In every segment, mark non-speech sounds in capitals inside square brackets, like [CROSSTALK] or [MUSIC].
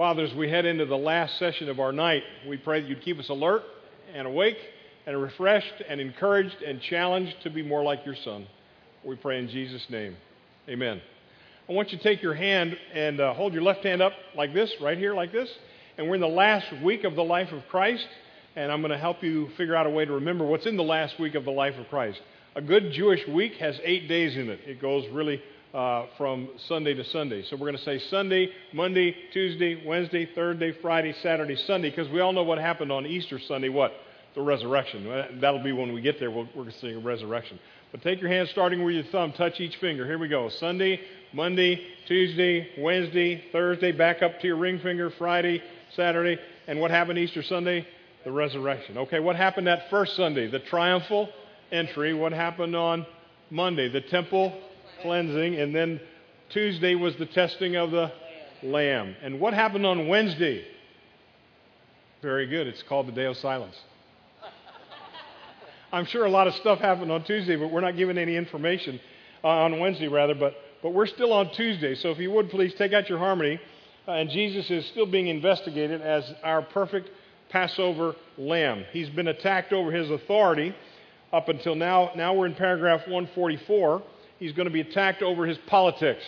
Father, as we head into the last session of our night, we pray that you'd keep us alert and awake and refreshed and encouraged and challenged to be more like your Son. We pray in Jesus' name. Amen. I want you to take your hand and uh, hold your left hand up like this, right here, like this. And we're in the last week of the life of Christ, and I'm going to help you figure out a way to remember what's in the last week of the life of Christ. A good Jewish week has eight days in it. It goes really uh, from Sunday to Sunday. So we're going to say Sunday, Monday, Tuesday, Wednesday, Thursday, Friday, Saturday, Sunday, because we all know what happened on Easter Sunday. What? The resurrection. That'll be when we get there. we we are going to a resurrection. But take your hand starting with your thumb, touch each finger. Here we go. Sunday, Monday, Tuesday, Wednesday, Thursday, back up to your ring finger, Friday, Saturday. And what happened Easter Sunday? The resurrection. Okay, what happened that first Sunday? The triumphal entry. What happened on Monday? The temple cleansing. And then Tuesday was the testing of the lamb. And what happened on Wednesday? Very good. It's called the day of silence. I'm sure a lot of stuff happened on Tuesday, but we're not giving any information uh, on Wednesday, rather. But, but we're still on Tuesday. So if you would please take out your harmony. Uh, and Jesus is still being investigated as our perfect Passover lamb. He's been attacked over his authority up until now. Now we're in paragraph 144 he's going to be attacked over his politics.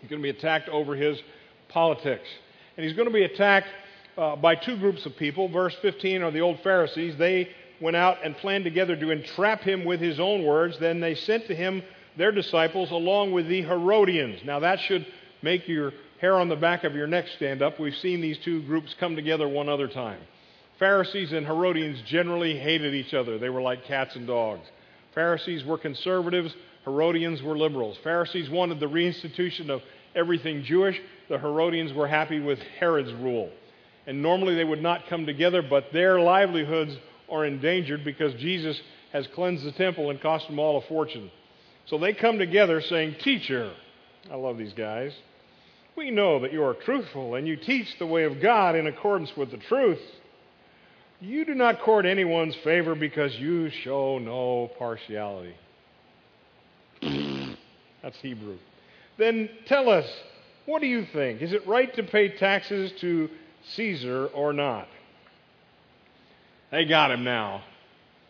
He's going to be attacked over his politics. And he's going to be attacked uh, by two groups of people. Verse 15 are the old Pharisees. They went out and planned together to entrap him with his own words. Then they sent to him their disciples along with the Herodians. Now that should make your hair on the back of your neck stand up. We've seen these two groups come together one other time. Pharisees and Herodians generally hated each other. They were like cats and dogs. Pharisees were conservatives, Herodians were liberals. Pharisees wanted the reinstitution of everything Jewish. The Herodians were happy with Herod's rule. And normally they would not come together, but their livelihoods are endangered because Jesus has cleansed the temple and cost them all a fortune. So they come together saying, Teacher, I love these guys. We know that you are truthful and you teach the way of God in accordance with the truth. You do not court anyone's favor because you show no partiality. That's Hebrew. Then tell us, what do you think? Is it right to pay taxes to Caesar or not? They got him now.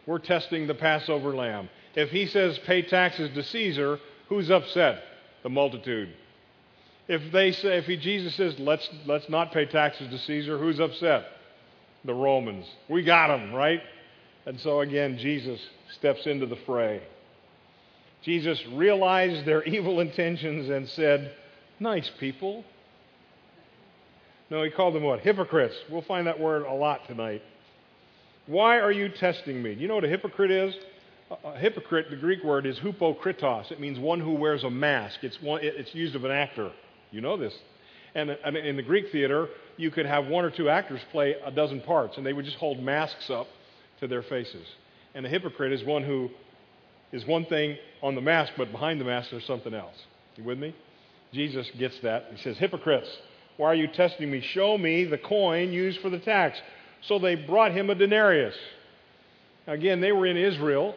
We're testing the Passover lamb. If he says pay taxes to Caesar, who's upset? The multitude. If they say, if he, Jesus says let's let's not pay taxes to Caesar, who's upset? The Romans. We got him right. And so again, Jesus steps into the fray. Jesus realized their evil intentions and said, Nice people. No, he called them what? Hypocrites. We'll find that word a lot tonight. Why are you testing me? You know what a hypocrite is? A hypocrite, the Greek word is hypokritos. It means one who wears a mask. It's, one, it's used of an actor. You know this. And in the Greek theater, you could have one or two actors play a dozen parts, and they would just hold masks up to their faces. And a hypocrite is one who is one thing on the mask, but behind the mask there's something else. You with me? Jesus gets that. He says, Hypocrites, why are you testing me? Show me the coin used for the tax. So they brought him a denarius. Again, they were in Israel,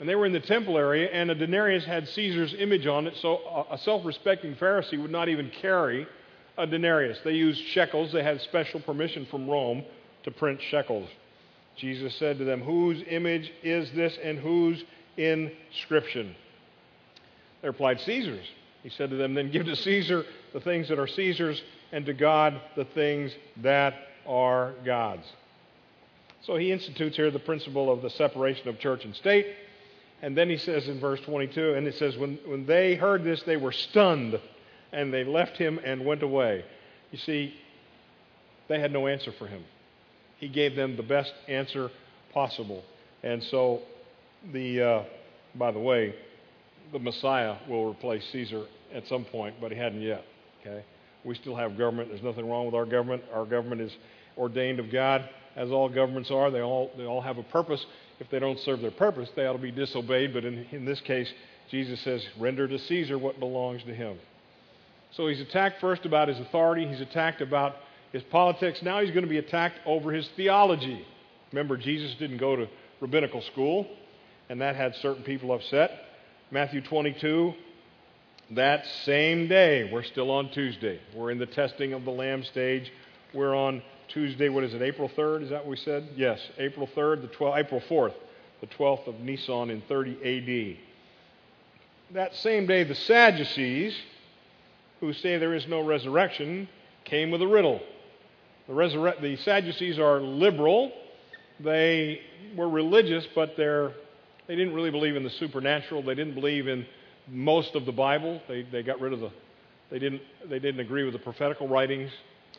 and they were in the temple area, and a denarius had Caesar's image on it, so a self respecting Pharisee would not even carry a denarius. They used shekels, they had special permission from Rome to print shekels. Jesus said to them, Whose image is this, and whose inscription? They replied, Caesar's. He said to them, Then give to Caesar the things that are Caesar's, and to God the things that are God's. So he institutes here the principle of the separation of church and state. And then he says in verse 22, and it says, when, when they heard this, they were stunned, and they left him and went away. You see, they had no answer for him. He gave them the best answer possible. And so the, uh, by the way, the Messiah will replace Caesar at some point, but he hadn't yet. Okay? We still have government. There's nothing wrong with our government. Our government is ordained of God, as all governments are. They all, they all have a purpose. If they don't serve their purpose, they ought to be disobeyed. But in, in this case, Jesus says, render to Caesar what belongs to him. So he's attacked first about his authority, he's attacked about his politics. Now he's going to be attacked over his theology. Remember, Jesus didn't go to rabbinical school and that had certain people upset. Matthew 22, That same day, we're still on Tuesday. We're in the testing of the Lamb stage. We're on Tuesday, what is it, April 3rd? Is that what we said? Yes, April 3rd, the 12th, April 4th, the 12th of Nisan in 30 AD. That same day, the Sadducees, who say there is no resurrection, came with a riddle. The, resurre- the Sadducees are liberal. They were religious, but they're, they didn't really believe in the supernatural. They didn't believe in most of the Bible. They, they got rid of the, they didn't, they didn't agree with the prophetical writings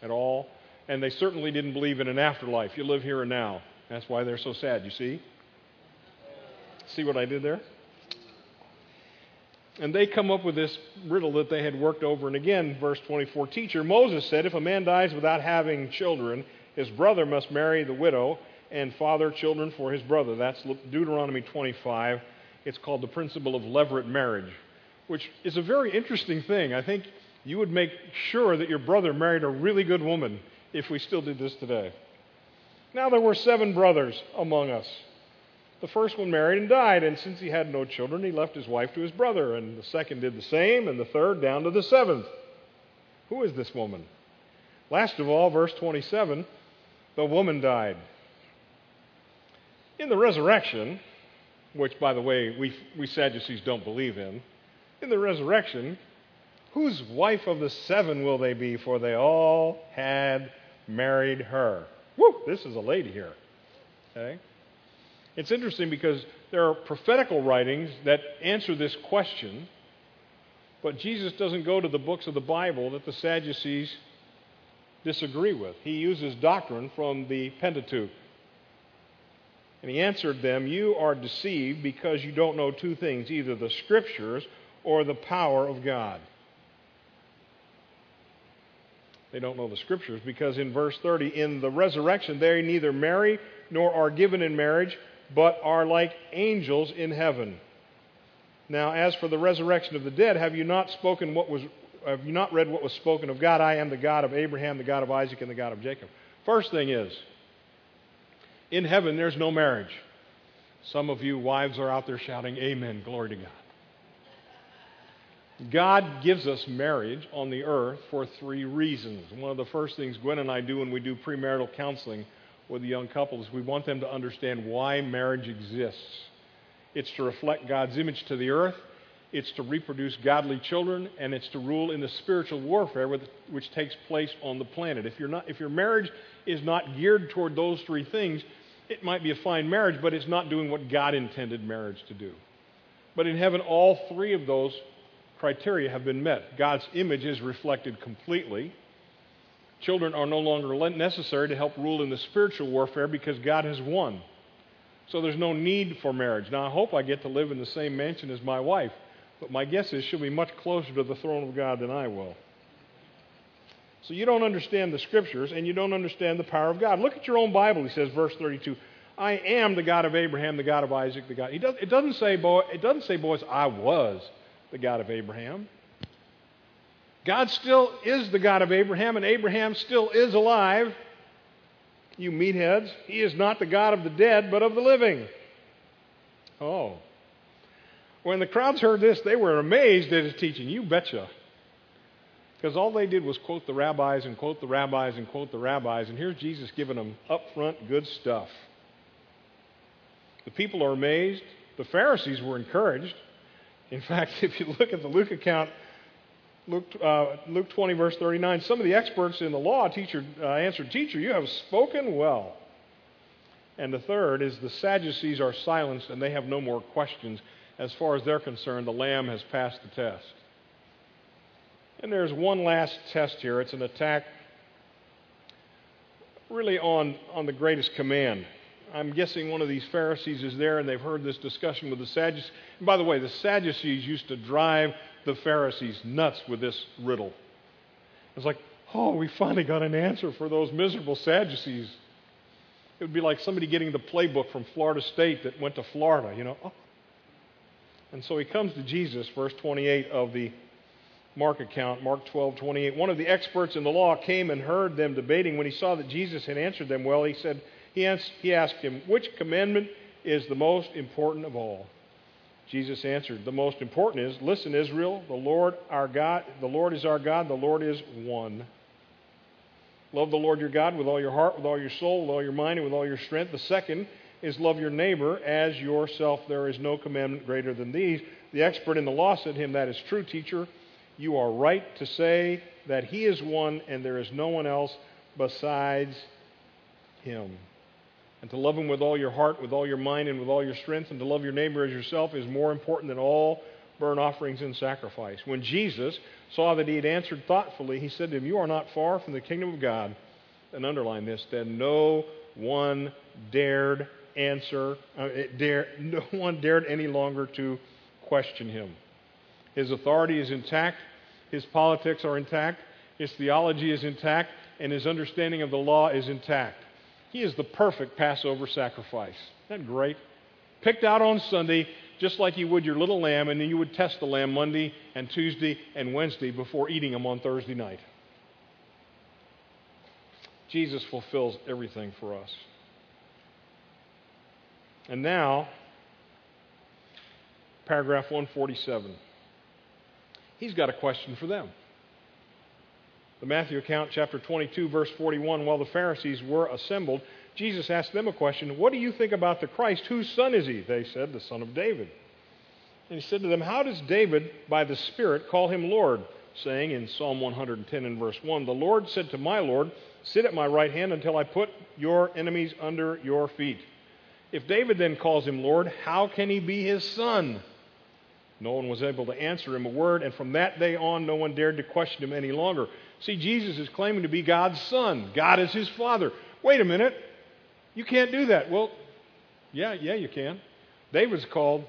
at all. And they certainly didn't believe in an afterlife. You live here and now. That's why they're so sad, you see? See what I did there? And they come up with this riddle that they had worked over. And again, verse 24 Teacher, Moses said, If a man dies without having children, his brother must marry the widow and father children for his brother. That's Deuteronomy 25. It's called the principle of levirate marriage, which is a very interesting thing. I think you would make sure that your brother married a really good woman if we still did this today. Now, there were seven brothers among us. The first one married and died, and since he had no children, he left his wife to his brother, and the second did the same, and the third down to the seventh. Who is this woman? Last of all, verse 27 the woman died. In the resurrection, which, by the way, we, we Sadducees don't believe in, in the resurrection, whose wife of the seven will they be? For they all had married her. Woo, this is a lady here. Okay? It's interesting because there are prophetical writings that answer this question, but Jesus doesn't go to the books of the Bible that the Sadducees disagree with. He uses doctrine from the Pentateuch. And he answered them, You are deceived because you don't know two things either the Scriptures or the power of God. They don't know the Scriptures because in verse 30, in the resurrection, they neither marry nor are given in marriage, but are like angels in heaven. Now, as for the resurrection of the dead, have you not spoken what was have you not read what was spoken of God? I am the God of Abraham, the God of Isaac, and the God of Jacob. First thing is, in heaven, there's no marriage. Some of you wives are out there shouting, Amen, glory to God. God gives us marriage on the earth for three reasons. One of the first things Gwen and I do when we do premarital counseling with the young couples, we want them to understand why marriage exists. It's to reflect God's image to the earth, it's to reproduce godly children, and it's to rule in the spiritual warfare which takes place on the planet. If, not, if your marriage is not geared toward those three things, it might be a fine marriage, but it's not doing what God intended marriage to do. But in heaven, all three of those criteria have been met. God's image is reflected completely. Children are no longer necessary to help rule in the spiritual warfare because God has won. So there's no need for marriage. Now, I hope I get to live in the same mansion as my wife, but my guess is she'll be much closer to the throne of God than I will. So you don't understand the scriptures and you don't understand the power of God. Look at your own Bible. He says, verse 32, I am the God of Abraham, the God of Isaac, the God. He does, it, doesn't say, boy, it doesn't say, boys, I was the God of Abraham. God still is the God of Abraham, and Abraham still is alive. You meatheads, he is not the God of the dead, but of the living. Oh. When the crowds heard this, they were amazed at his teaching. You betcha. Because all they did was quote the rabbis and quote the rabbis and quote the rabbis, and here's Jesus giving them upfront good stuff. The people are amazed. The Pharisees were encouraged. In [LAUGHS] fact, if you look at the Luke account, Luke, uh, Luke 20, verse 39, some of the experts in the law teacher, uh, answered, Teacher, you have spoken well. And the third is the Sadducees are silenced and they have no more questions. As far as they're concerned, the Lamb has passed the test. And there's one last test here. It's an attack really on, on the greatest command. I'm guessing one of these Pharisees is there and they've heard this discussion with the Sadducees. And by the way, the Sadducees used to drive the Pharisees nuts with this riddle. It's like, oh, we finally got an answer for those miserable Sadducees. It would be like somebody getting the playbook from Florida State that went to Florida, you know. Oh. And so he comes to Jesus, verse 28 of the Mark account, Mark 12, 28. One of the experts in the law came and heard them debating. When he saw that Jesus had answered them well, he said, he asked, he asked him, Which commandment is the most important of all? Jesus answered, The most important is, listen, Israel, the Lord our God, the Lord is our God, the Lord is one. Love the Lord your God with all your heart, with all your soul, with all your mind, and with all your strength. The second is love your neighbor as yourself. There is no commandment greater than these. The expert in the law said to him, That is true, teacher. You are right to say that he is one and there is no one else besides him. And to love him with all your heart, with all your mind, and with all your strength, and to love your neighbor as yourself is more important than all burnt offerings and sacrifice. When Jesus saw that he had answered thoughtfully, he said to him, You are not far from the kingdom of God. And underline this, then no one dared answer, uh, dare, [LAUGHS] no one dared any longer to question him. His authority is intact, his politics are intact, his theology is intact, and his understanding of the law is intact. He is the perfect Passover sacrifice. Isn't that great? Picked out on Sunday, just like you would your little lamb, and then you would test the lamb Monday and Tuesday and Wednesday before eating them on Thursday night. Jesus fulfills everything for us. And now, paragraph 147. He's got a question for them. The Matthew account, chapter 22, verse 41, while the Pharisees were assembled, Jesus asked them a question What do you think about the Christ? Whose son is he? They said, The son of David. And he said to them, How does David, by the Spirit, call him Lord? Saying in Psalm 110 and verse 1, The Lord said to my Lord, Sit at my right hand until I put your enemies under your feet. If David then calls him Lord, how can he be his son? No one was able to answer him a word, and from that day on, no one dared to question him any longer. See, Jesus is claiming to be God's son. God is his father. Wait a minute. You can't do that. Well, yeah, yeah, you can. David's called,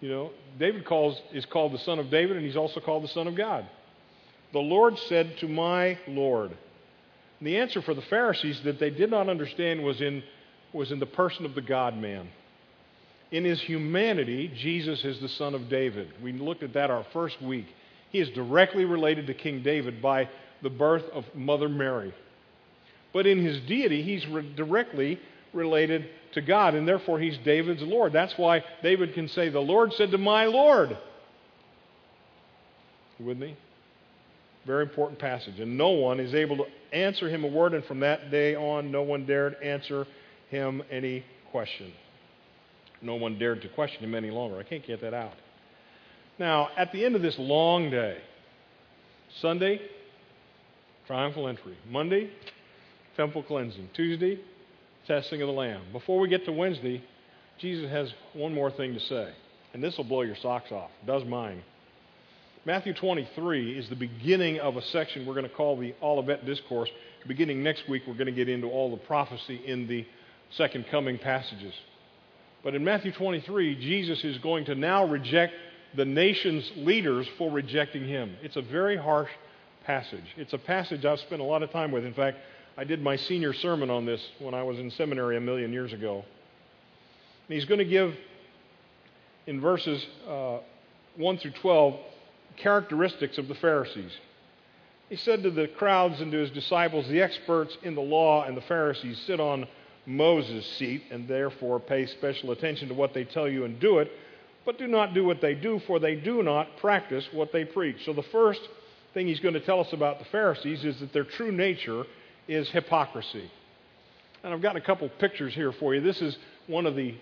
you know, David calls, is called the son of David, and he's also called the son of God. The Lord said to my Lord. And the answer for the Pharisees that they did not understand was in, was in the person of the God man. In his humanity, Jesus is the son of David. We looked at that our first week. He is directly related to King David by the birth of Mother Mary. But in his deity, he's re- directly related to God, and therefore he's David's Lord. That's why David can say, The Lord said to my Lord. You with me? Very important passage. And no one is able to answer him a word, and from that day on, no one dared answer him any question. No one dared to question him any longer. I can't get that out. Now, at the end of this long day, Sunday, triumphal entry. Monday, temple cleansing. Tuesday, testing of the Lamb. Before we get to Wednesday, Jesus has one more thing to say. And this will blow your socks off. It does mine. Matthew 23 is the beginning of a section we're going to call the Olivet Discourse. Beginning next week, we're going to get into all the prophecy in the second coming passages. But in Matthew 23, Jesus is going to now reject the nation's leaders for rejecting him. It's a very harsh passage. It's a passage I've spent a lot of time with. In fact, I did my senior sermon on this when I was in seminary a million years ago. And he's going to give, in verses uh, 1 through 12, characteristics of the Pharisees. He said to the crowds and to his disciples, The experts in the law and the Pharisees sit on Moses' seat, and therefore pay special attention to what they tell you and do it, but do not do what they do, for they do not practice what they preach. So the first thing he's going to tell us about the Pharisees is that their true nature is hypocrisy. And I've got a couple pictures here for you. This is one of the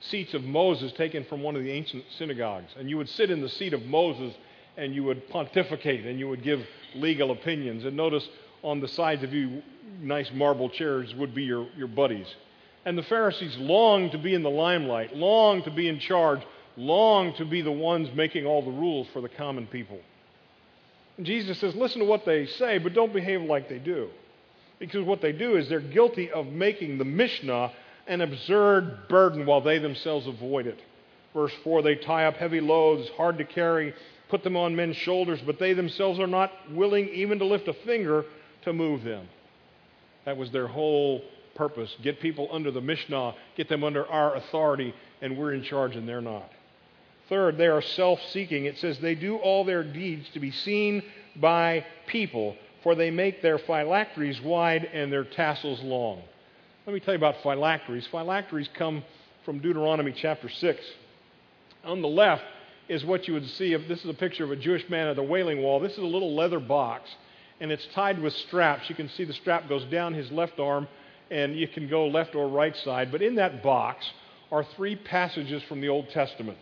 seats of Moses taken from one of the ancient synagogues. And you would sit in the seat of Moses and you would pontificate and you would give legal opinions. And notice on the sides of you, nice marble chairs would be your, your buddies. And the Pharisees longed to be in the limelight, longed to be in charge, longed to be the ones making all the rules for the common people. And Jesus says, listen to what they say, but don't behave like they do. Because what they do is they're guilty of making the Mishnah an absurd burden while they themselves avoid it. Verse 4 they tie up heavy loads, hard to carry, put them on men's shoulders, but they themselves are not willing even to lift a finger to move them. That was their whole purpose. Get people under the Mishnah, get them under our authority, and we're in charge and they're not. Third, they are self seeking. It says they do all their deeds to be seen by people, for they make their phylacteries wide and their tassels long. Let me tell you about phylacteries. Phylacteries come from Deuteronomy chapter 6. On the left is what you would see if this is a picture of a Jewish man at the Wailing Wall. This is a little leather box, and it's tied with straps. You can see the strap goes down his left arm, and you can go left or right side. But in that box are three passages from the Old Testament.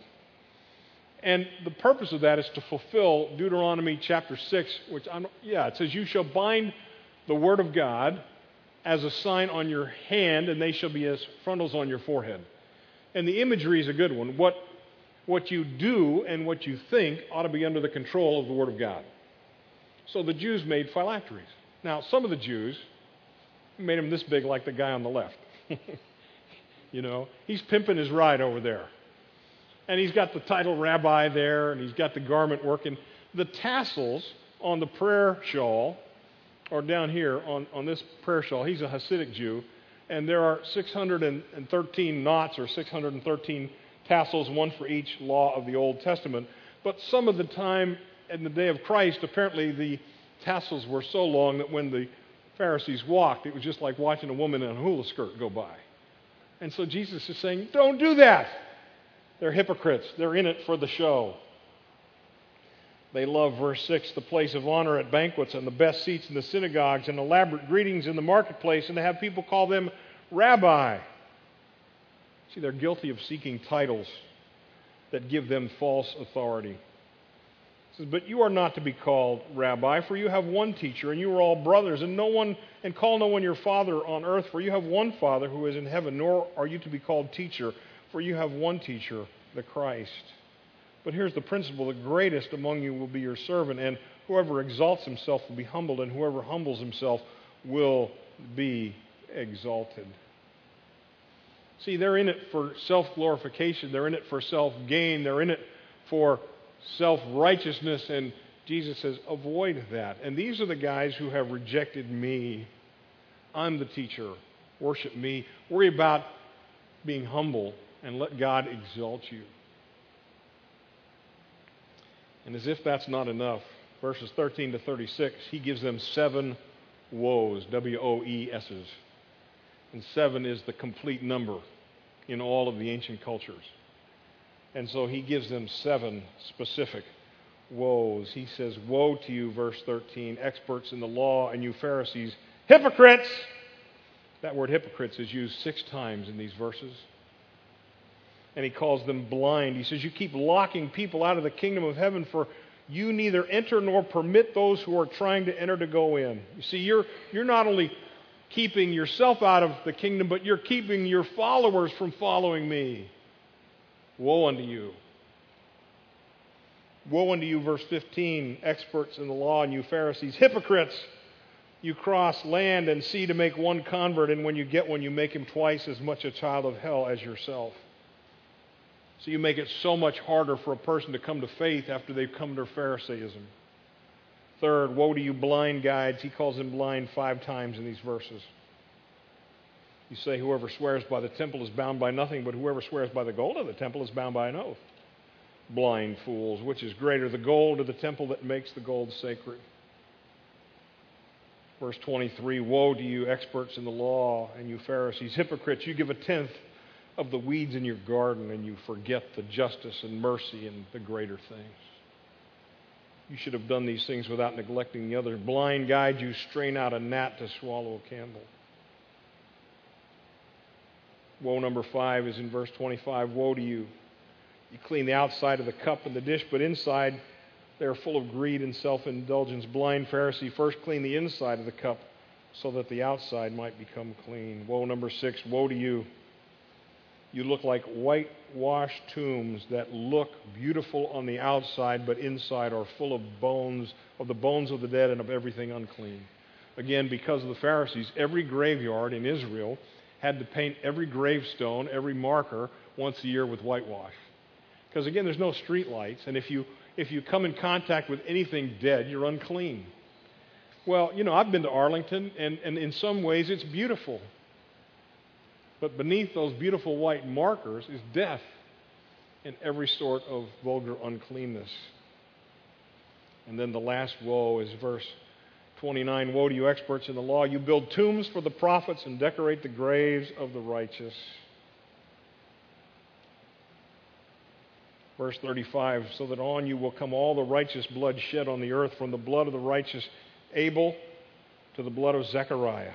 And the purpose of that is to fulfill Deuteronomy chapter 6, which, I'm, yeah, it says, You shall bind the word of God as a sign on your hand, and they shall be as frontals on your forehead. And the imagery is a good one. What, what you do and what you think ought to be under the control of the Word of God. So the Jews made phylacteries. Now, some of the Jews made them this big, like the guy on the left. [LAUGHS] you know, he's pimping his ride over there. And he's got the title rabbi there, and he's got the garment working. The tassels on the prayer shawl or down here on, on this prayer shawl, he's a Hasidic Jew, and there are 613 knots or 613 tassels, one for each law of the Old Testament. But some of the time in the day of Christ, apparently the tassels were so long that when the Pharisees walked, it was just like watching a woman in a hula skirt go by. And so Jesus is saying, Don't do that. They're hypocrites. They're in it for the show. They love, verse 6, the place of honor at banquets and the best seats in the synagogues and elaborate greetings in the marketplace, and to have people call them rabbi. See, they're guilty of seeking titles that give them false authority. Says, but you are not to be called rabbi, for you have one teacher, and you are all brothers, and no one and call no one your father on earth, for you have one Father who is in heaven, nor are you to be called teacher, for you have one teacher, the Christ. But here's the principle the greatest among you will be your servant, and whoever exalts himself will be humbled, and whoever humbles himself will be exalted. See, they're in it for self glorification, they're in it for self gain, they're in it for self righteousness, and Jesus says, avoid that. And these are the guys who have rejected me. I'm the teacher. Worship me. Worry about being humble and let God exalt you. And as if that's not enough, verses 13 to 36, he gives them seven woes, W O E S's. And seven is the complete number in all of the ancient cultures. And so he gives them seven specific woes. He says, Woe to you, verse 13, experts in the law, and you Pharisees, hypocrites! That word hypocrites is used six times in these verses and he calls them blind. He says, You keep locking people out of the kingdom of heaven, for you neither enter nor permit those who are trying to enter to go in. You see, you're, you're not only keeping yourself out of the kingdom, but you're keeping your followers from following me. Woe unto you. Woe unto you, verse 15, experts in the law, and you Pharisees, hypocrites! You cross land and sea to make one convert, and when you get one, you make him twice as much a child of hell as yourself. So you make it so much harder for a person to come to faith after they've come to Pharisaism. Third, woe to you blind guides. He calls them blind five times in these verses. You say, whoever swears by the temple is bound by nothing, but whoever swears by the gold of the temple is bound by an oath. Blind fools, which is greater, the gold or the temple that makes the gold sacred? Verse 23 Woe to you, experts in the law, and you Pharisees, hypocrites! You give a tenth of the weeds in your garden and you forget the justice and mercy and the greater things. You should have done these things without neglecting the other. Blind guide you strain out a gnat to swallow a camel. Woe number five is in verse 25. Woe to you. You clean the outside of the cup and the dish, but inside they are full of greed and self indulgence. Blind Pharisee, first clean the inside of the cup so that the outside might become clean. Woe number six. Woe to you you look like whitewashed tombs that look beautiful on the outside, but inside are full of bones, of the bones of the dead and of everything unclean. Again, because of the Pharisees, every graveyard in Israel had to paint every gravestone, every marker, once a year with whitewash. Because again, there's no street lights, and if you if you come in contact with anything dead, you're unclean. Well, you know, I've been to Arlington, and, and in some ways it's beautiful. But beneath those beautiful white markers is death and every sort of vulgar uncleanness. And then the last woe is verse 29 Woe to you, experts in the law! You build tombs for the prophets and decorate the graves of the righteous. Verse 35 So that on you will come all the righteous blood shed on the earth, from the blood of the righteous Abel to the blood of Zechariah,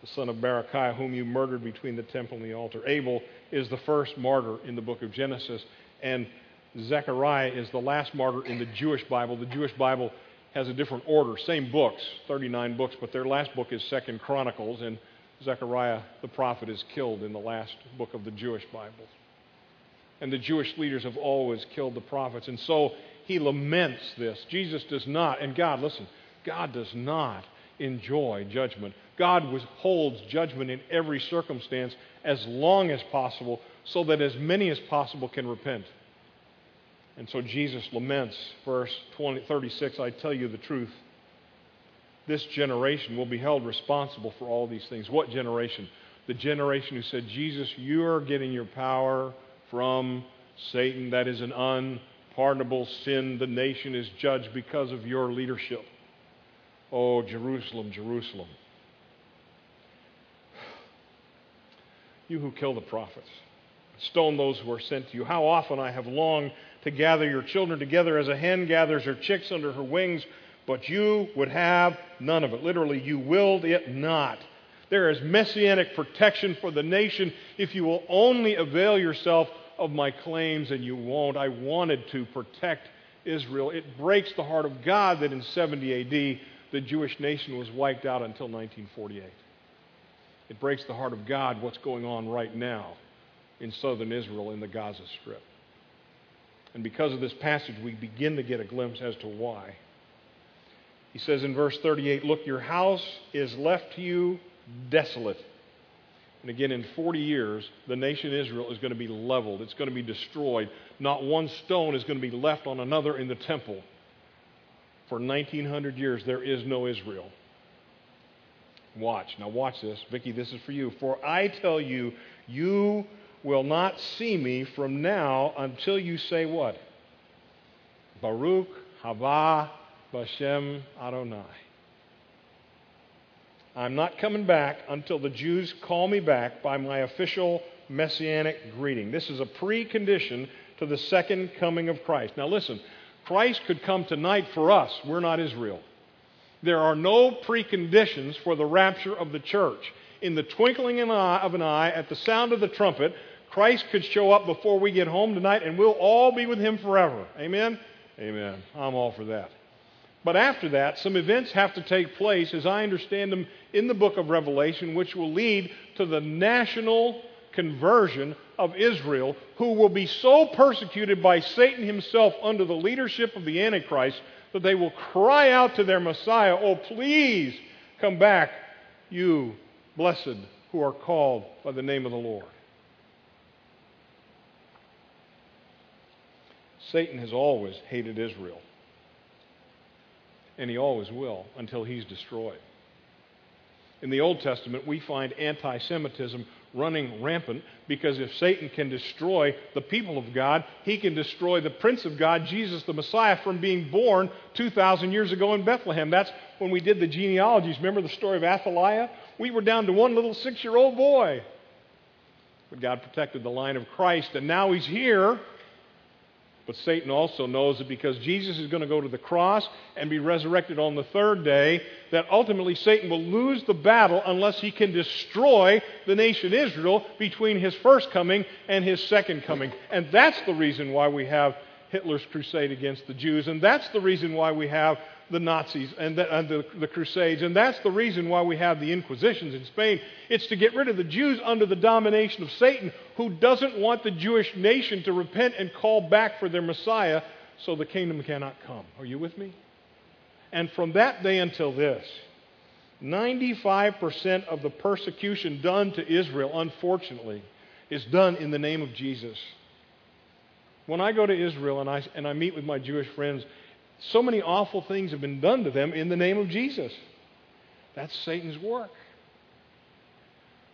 the son of Berechiah, whom you murdered between the temple and the altar. Abel is the first martyr in the book of Genesis, and Zechariah is the last martyr in the Jewish Bible. The Jewish Bible has a different order, same books, 39 books, but their last book is Second Chronicles, and Zechariah the prophet is killed in the last book of the Jewish Bible. And the Jewish leaders have always killed the prophets. And so he laments this. Jesus does not, and God, listen, God does not enjoy judgment. God withholds judgment in every circumstance as long as possible so that as many as possible can repent. And so Jesus laments, verse 20, 36 I tell you the truth. This generation will be held responsible for all these things. What generation? The generation who said, Jesus, you are getting your power from Satan. That is an unpardonable sin. The nation is judged because of your leadership. Oh, Jerusalem, Jerusalem. [SIGHS] You who kill the prophets, stone those who are sent to you. How often I have longed to gather your children together as a hen gathers her chicks under her wings, but you would have none of it. Literally, you willed it not. There is messianic protection for the nation if you will only avail yourself of my claims, and you won't. I wanted to protect Israel. It breaks the heart of God that in 70 AD the Jewish nation was wiped out until 1948. It breaks the heart of God what's going on right now in southern Israel in the Gaza Strip. And because of this passage, we begin to get a glimpse as to why. He says in verse 38 Look, your house is left to you desolate. And again, in 40 years, the nation Israel is going to be leveled. It's going to be destroyed. Not one stone is going to be left on another in the temple. For 1900 years, there is no Israel. Watch. Now, watch this. Vicki, this is for you. For I tell you, you will not see me from now until you say what? Baruch haba Bashem Adonai. I'm not coming back until the Jews call me back by my official messianic greeting. This is a precondition to the second coming of Christ. Now, listen, Christ could come tonight for us. We're not Israel. There are no preconditions for the rapture of the church. In the twinkling of an eye, at the sound of the trumpet, Christ could show up before we get home tonight and we'll all be with him forever. Amen? Amen. I'm all for that. But after that, some events have to take place, as I understand them, in the book of Revelation, which will lead to the national conversion of Israel, who will be so persecuted by Satan himself under the leadership of the Antichrist that they will cry out to their Messiah, Oh, please come back, you blessed who are called by the name of the Lord. Satan has always hated Israel, and he always will until he's destroyed. In the Old Testament, we find anti Semitism running rampant because if Satan can destroy the people of God, he can destroy the Prince of God, Jesus the Messiah, from being born 2,000 years ago in Bethlehem. That's when we did the genealogies. Remember the story of Athaliah? We were down to one little six year old boy. But God protected the line of Christ, and now he's here but Satan also knows that because Jesus is going to go to the cross and be resurrected on the third day, that ultimately Satan will lose the battle unless he can destroy the nation Israel between his first coming and his second coming. And that's the reason why we have Hitler's crusade against the Jews. And that's the reason why we have the Nazis and, the, the, the, Crusades. And that's the reason why we have the Inquisitions in Spain. It's to get rid of the Jews under the domination of Satan, who doesn't want the Jewish nation to repent and call back for their Messiah so the kingdom cannot come. Are you with me? And from that day until this, 95% of the persecution done to Israel, unfortunately, is done in the name of Jesus. When I go to Israel and I, and I meet with my Jewish friends, so many awful things have been done to them in the name of Jesus. That's Satan's work.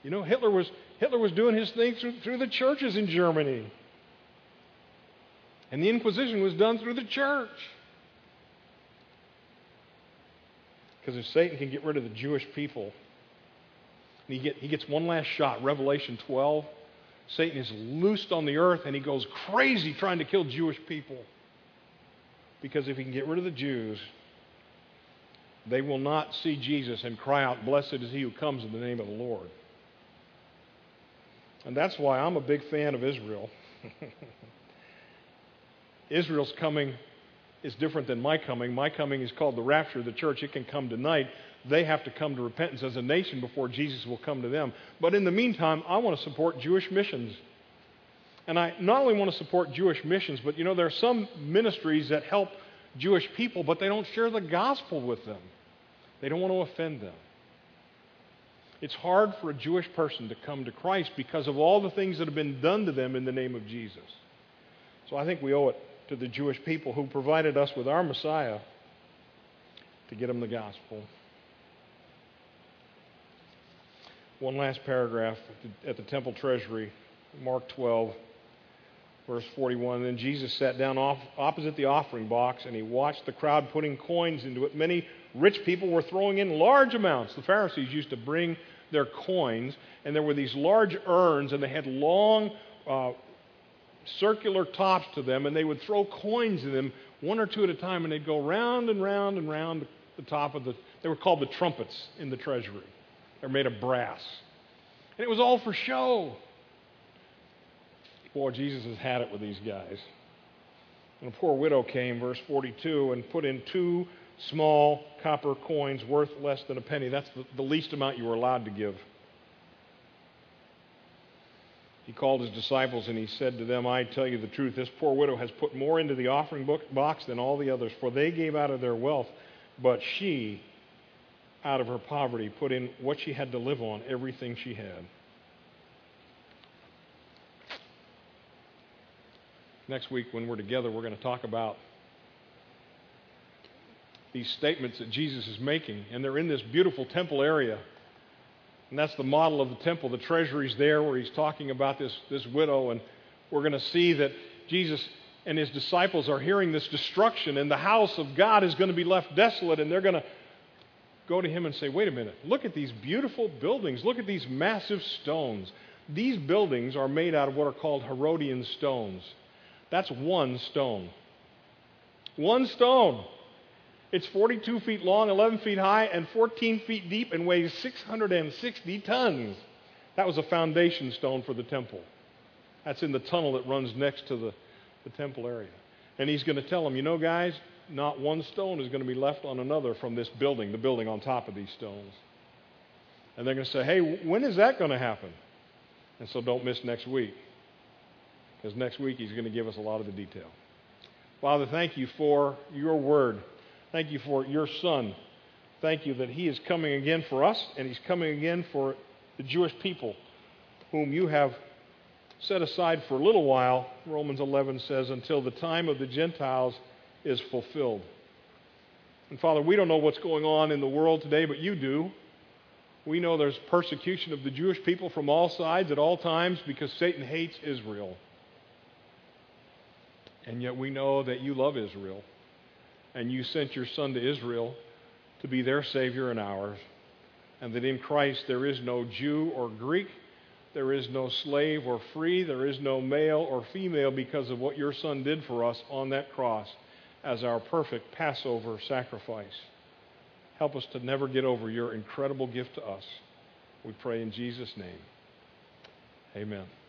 You know, Hitler was, Hitler was doing his thing through, through the churches in Germany. And the Inquisition was done through the church. Because if Satan can get rid of the Jewish people, he, get, he gets one last shot. Revelation 12 Satan is loosed on the earth and he goes crazy trying to kill Jewish people. Because if he can get rid of the Jews, they will not see Jesus and cry out, Blessed is he who comes in the name of the Lord. And that's why I'm a big fan of Israel. [LAUGHS] Israel's coming is different than my coming. My coming is called the rapture of the church. It can come tonight. They have to come to repentance as a nation before Jesus will come to them. But in the meantime, I want to support Jewish missions. And I not only want to support Jewish missions, but you know, there are some ministries that help Jewish people, but they don't share the gospel with them. They don't want to offend them. It's hard for a Jewish person to come to Christ because of all the things that have been done to them in the name of Jesus. So I think we owe it to the Jewish people who provided us with our Messiah to get them the gospel. One last paragraph at the, at the temple treasury, Mark 12, verse 41. Then Jesus sat down off, opposite the offering box and he watched the crowd putting coins into it. Many rich people were throwing in large amounts. The Pharisees used to bring their coins, and there were these large urns, and they had long uh, circular tops to them, and they would throw coins in them one or two at a time, and they'd go round and round and round the top of the. They were called the trumpets in the treasury. They're made of brass. And it was all for show. Boy, Jesus has had it with these guys. And a poor widow came, verse 42, and put in two small copper coins worth less than a penny. That's the, the least amount you were allowed to give. He called his disciples and he said to them, I tell you the truth, this poor widow has put more into the offering box than all the others, for they gave out of their wealth, but she, out of her poverty, put in what she had to live on, everything she had. Next week, when we're together, we're going to talk about these statements that Jesus is making, and they're in this beautiful temple area. And that's the model of the temple. The treasury's there where he's talking about this, this widow, and we're going to see that Jesus and his disciples are hearing this destruction, and the house of God is going to be left desolate, and they're going to go to him and say, Wait a minute, look at these beautiful buildings, look at these massive stones. These buildings are made out of what are called Herodian stones. That's one stone. One stone. It's 42 feet long, 11 feet high, and 14 feet deep, and weighs 660 tons. That was a foundation stone for the temple. That's in the tunnel that runs next to the, the temple area. And he's going to tell them, you know, guys, not one stone is going to be left on another from this building, the building on top of these stones. And they're going to say, hey, when is that going to happen? And so don't miss next week. Because next week he's going to give us a lot of the detail. Father, thank you for your word. Thank you for your son. Thank you that he is coming again for us, and he's coming again for the Jewish people, whom you have set aside for a little while, Romans 11 says, until the time of the Gentiles is fulfilled. And Father, we don't know what's going on in the world today, but you do. We know there's persecution of the Jewish people from all sides at all times because Satan hates Israel. And yet we know that you love Israel and you sent your Son to Israel to be their Savior and ours, and that in Christ there is no Jew or Greek, there is no slave or free, there is no male or female because of what your Son did for us on that cross as our perfect Passover sacrifice. Help us to never get over your incredible gift to us. We pray in Jesus' name. Amen.